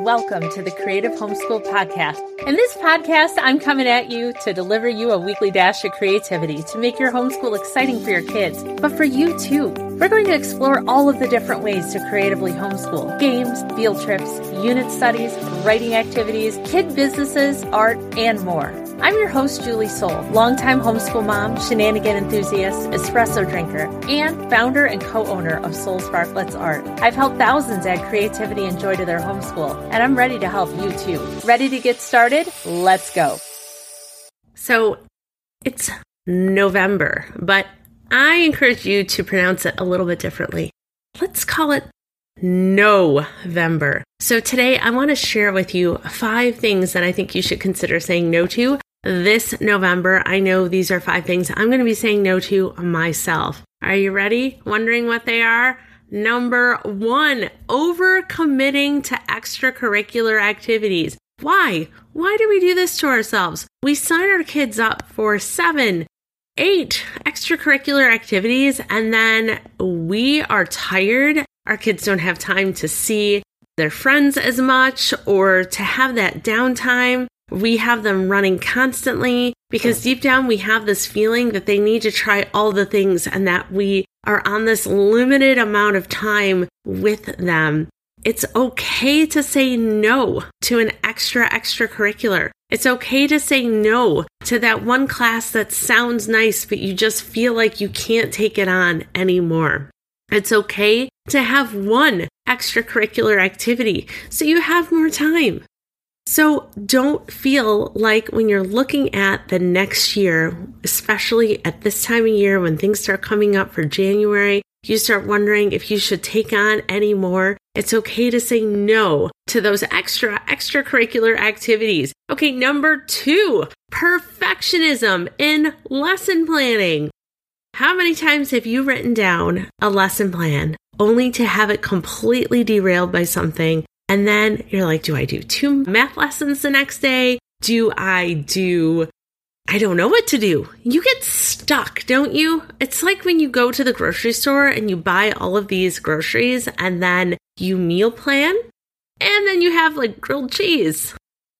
Welcome to the Creative Homeschool Podcast. In this podcast, I'm coming at you to deliver you a weekly dash of creativity to make your homeschool exciting for your kids, but for you too. We're going to explore all of the different ways to creatively homeschool games, field trips, unit studies, writing activities, kid businesses, art, and more. I'm your host, Julie Soul, longtime homeschool mom, shenanigan enthusiast, espresso drinker, and founder and co owner of Soul Sparklettes Art. I've helped thousands add creativity and joy to their homeschool, and I'm ready to help you too. Ready to get started? Let's go. So it's November, but I encourage you to pronounce it a little bit differently. Let's call it November. So today I want to share with you five things that I think you should consider saying no to this November. I know these are five things I'm going to be saying no to myself. Are you ready? Wondering what they are? Number one, overcommitting to extracurricular activities. Why? Why do we do this to ourselves? We sign our kids up for seven, eight extracurricular activities, and then we are tired. Our kids don't have time to see their friends as much or to have that downtime. We have them running constantly because deep down we have this feeling that they need to try all the things and that we are on this limited amount of time with them. It's okay to say no to an extra extracurricular. It's okay to say no to that one class that sounds nice, but you just feel like you can't take it on anymore. It's okay to have one extracurricular activity so you have more time. So don't feel like when you're looking at the next year, especially at this time of year when things start coming up for January, you start wondering if you should take on any more. It's okay to say no to those extra extracurricular activities. Okay, number two, perfectionism in lesson planning. How many times have you written down a lesson plan only to have it completely derailed by something and then you're like, do I do two math lessons the next day? Do I do, I don't know what to do. You get stuck, don't you? It's like when you go to the grocery store and you buy all of these groceries and then you meal plan and then you have like grilled cheese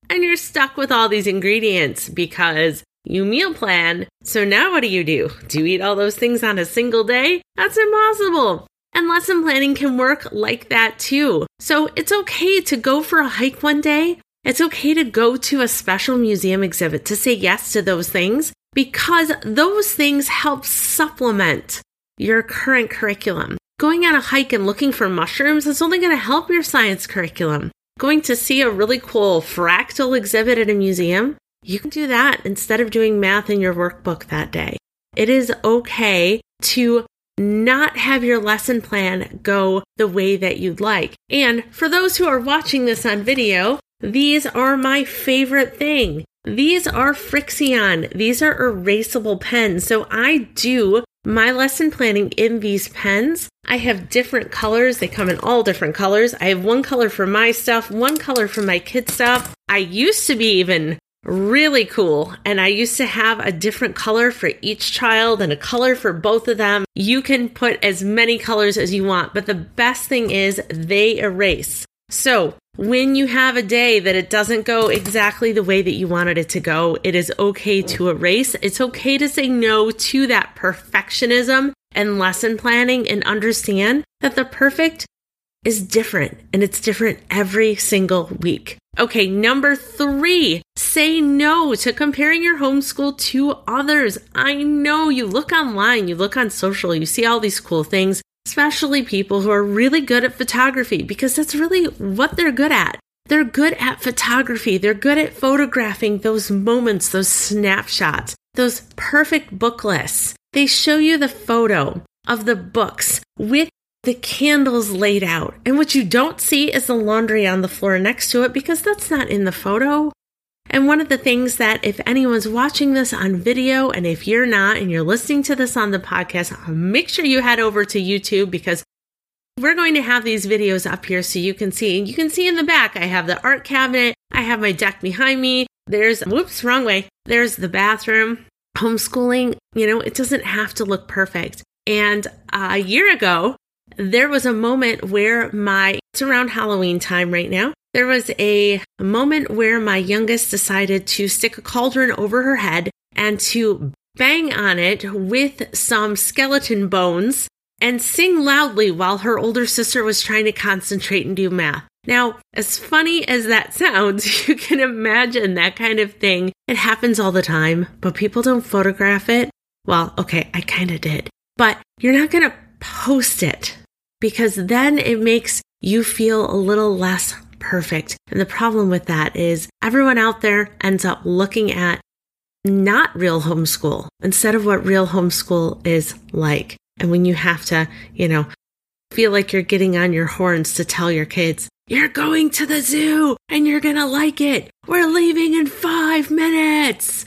and you're stuck with all these ingredients because you meal plan. So now what do you do? Do you eat all those things on a single day? That's impossible. And lesson planning can work like that too. So it's okay to go for a hike one day. It's okay to go to a special museum exhibit to say yes to those things because those things help supplement your current curriculum. Going on a hike and looking for mushrooms is only going to help your science curriculum. Going to see a really cool fractal exhibit at a museum, you can do that instead of doing math in your workbook that day. It is okay to not have your lesson plan go the way that you'd like. And for those who are watching this on video, these are my favorite thing. These are Frixion. These are erasable pens. So I do my lesson planning in these pens. I have different colors. They come in all different colors. I have one color for my stuff, one color for my kid stuff. I used to be even really cool. And I used to have a different color for each child and a color for both of them. You can put as many colors as you want, but the best thing is they erase. So when you have a day that it doesn't go exactly the way that you wanted it to go, it is okay to erase. It's okay to say no to that perfectionism and lesson planning and understand that the perfect is different and it's different every single week. Okay, number three, say no to comparing your homeschool to others. I know you look online, you look on social, you see all these cool things, especially people who are really good at photography because that's really what they're good at. They're good at photography. They're good at photographing those moments, those snapshots, those perfect book lists. They show you the photo of the books with the candles laid out. And what you don't see is the laundry on the floor next to it because that's not in the photo. And one of the things that if anyone's watching this on video, and if you're not and you're listening to this on the podcast, uh, make sure you head over to YouTube because we're going to have these videos up here so you can see. You can see in the back, I have the art cabinet, I have my deck behind me. There's, whoops, wrong way. There's the bathroom. Homeschooling, you know, it doesn't have to look perfect. And uh, a year ago, there was a moment where my, it's around Halloween time right now. There was a moment where my youngest decided to stick a cauldron over her head and to bang on it with some skeleton bones and sing loudly while her older sister was trying to concentrate and do math. Now, as funny as that sounds, you can imagine that kind of thing. It happens all the time, but people don't photograph it. Well, okay, I kind of did, but you're not going to post it because then it makes you feel a little less perfect. And the problem with that is everyone out there ends up looking at not real homeschool instead of what real homeschool is like. And when you have to, you know, feel like you're getting on your horns to tell your kids, you're going to the zoo and you're going to like it. We're leaving in five minutes.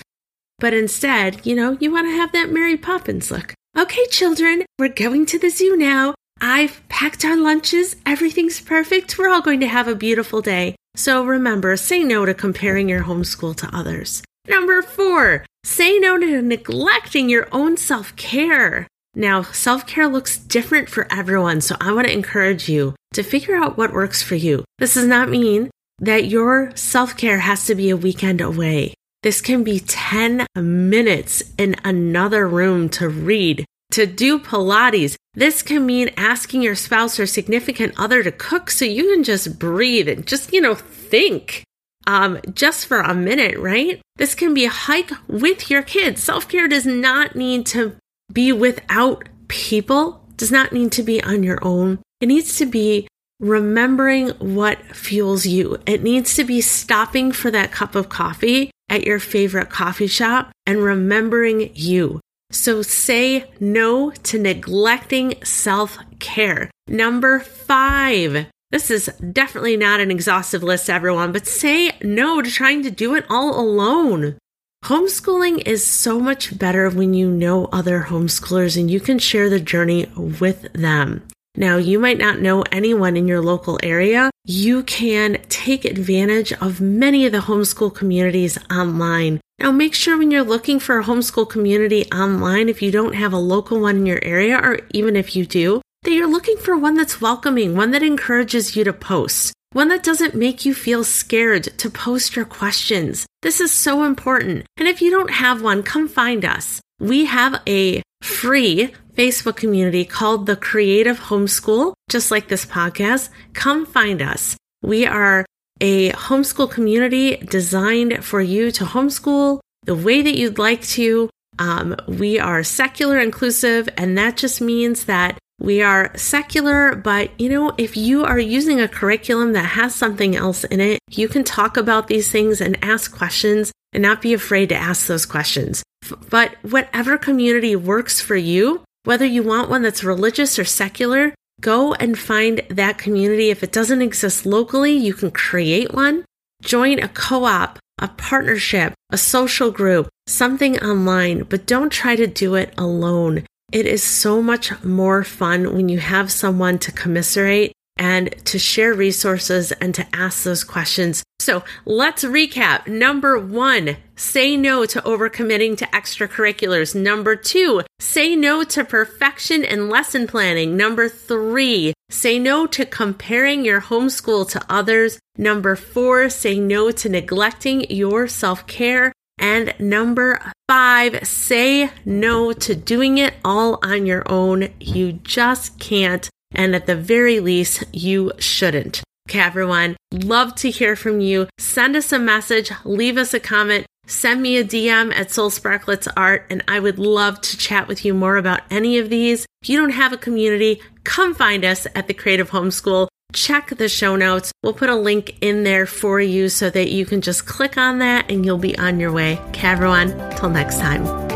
But instead, you know, you want to have that Mary Poppins look. Okay, children, we're going to the zoo now. I've packed our lunches. Everything's perfect. We're all going to have a beautiful day. So remember, say no to comparing your homeschool to others. Number four, say no to neglecting your own self care. Now, self care looks different for everyone, so I want to encourage you to figure out what works for you. This does not mean that your self care has to be a weekend away. This can be 10 minutes in another room to read, to do Pilates. This can mean asking your spouse or significant other to cook so you can just breathe and just, you know, think um, just for a minute, right? This can be a hike with your kids. Self care does not need to be without people, does not need to be on your own. It needs to be remembering what fuels you. It needs to be stopping for that cup of coffee at your favorite coffee shop and remembering you. So say no to neglecting self care. Number five. This is definitely not an exhaustive list, everyone, but say no to trying to do it all alone. Homeschooling is so much better when you know other homeschoolers and you can share the journey with them. Now, you might not know anyone in your local area. You can take advantage of many of the homeschool communities online. Now, make sure when you're looking for a homeschool community online, if you don't have a local one in your area, or even if you do, that you're looking for one that's welcoming, one that encourages you to post, one that doesn't make you feel scared to post your questions. This is so important. And if you don't have one, come find us. We have a free Facebook community called the Creative Homeschool, just like this podcast. Come find us. We are a homeschool community designed for you to homeschool the way that you'd like to. Um, we are secular inclusive, and that just means that we are secular, but you know, if you are using a curriculum that has something else in it, you can talk about these things and ask questions and not be afraid to ask those questions. But whatever community works for you, whether you want one that's religious or secular, go and find that community. If it doesn't exist locally, you can create one. Join a co op, a partnership, a social group, something online, but don't try to do it alone. It is so much more fun when you have someone to commiserate and to share resources and to ask those questions. So let's recap. Number one, say no to overcommitting to extracurriculars. Number two, say no to perfection and lesson planning. Number three, say no to comparing your homeschool to others. Number four, say no to neglecting your self care. And number five, say no to doing it all on your own. You just can't. And at the very least, you shouldn't. Okay, everyone, love to hear from you. Send us a message, leave us a comment, send me a DM at Soul Sparklettes Art, and I would love to chat with you more about any of these. If you don't have a community, come find us at the Creative Homeschool check the show notes. We'll put a link in there for you so that you can just click on that and you'll be on your way. Okay, everyone, till next time.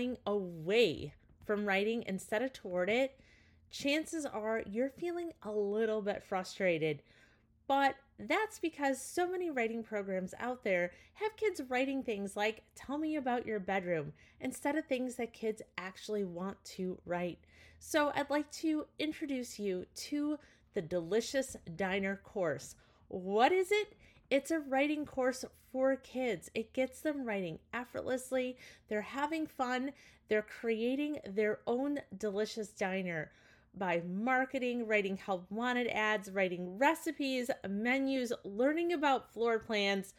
Running away from writing instead of toward it, chances are you're feeling a little bit frustrated but that's because so many writing programs out there have kids writing things like, Tell me about your bedroom, instead of things that kids actually want to write. So I'd like to introduce you to the Delicious Diner course. What is it? It's a writing course for kids. It gets them writing effortlessly. They're having fun. They're creating their own delicious diner by marketing, writing help wanted ads, writing recipes, menus, learning about floor plans,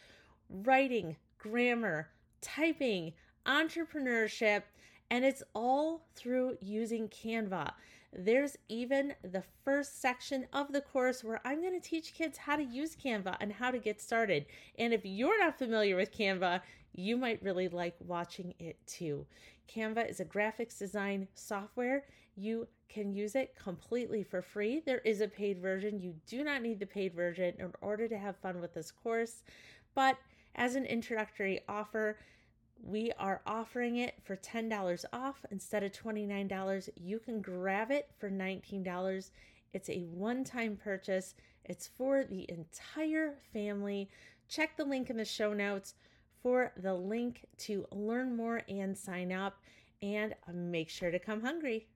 writing, grammar, typing, entrepreneurship, and it's all through using Canva. There's even the first section of the course where I'm going to teach kids how to use Canva and how to get started. And if you're not familiar with Canva, you might really like watching it too. Canva is a graphics design software. You can use it completely for free. There is a paid version. You do not need the paid version in order to have fun with this course. But as an introductory offer, we are offering it for $10 off instead of $29. You can grab it for $19. It's a one time purchase, it's for the entire family. Check the link in the show notes for the link to learn more and sign up. And uh, make sure to come hungry.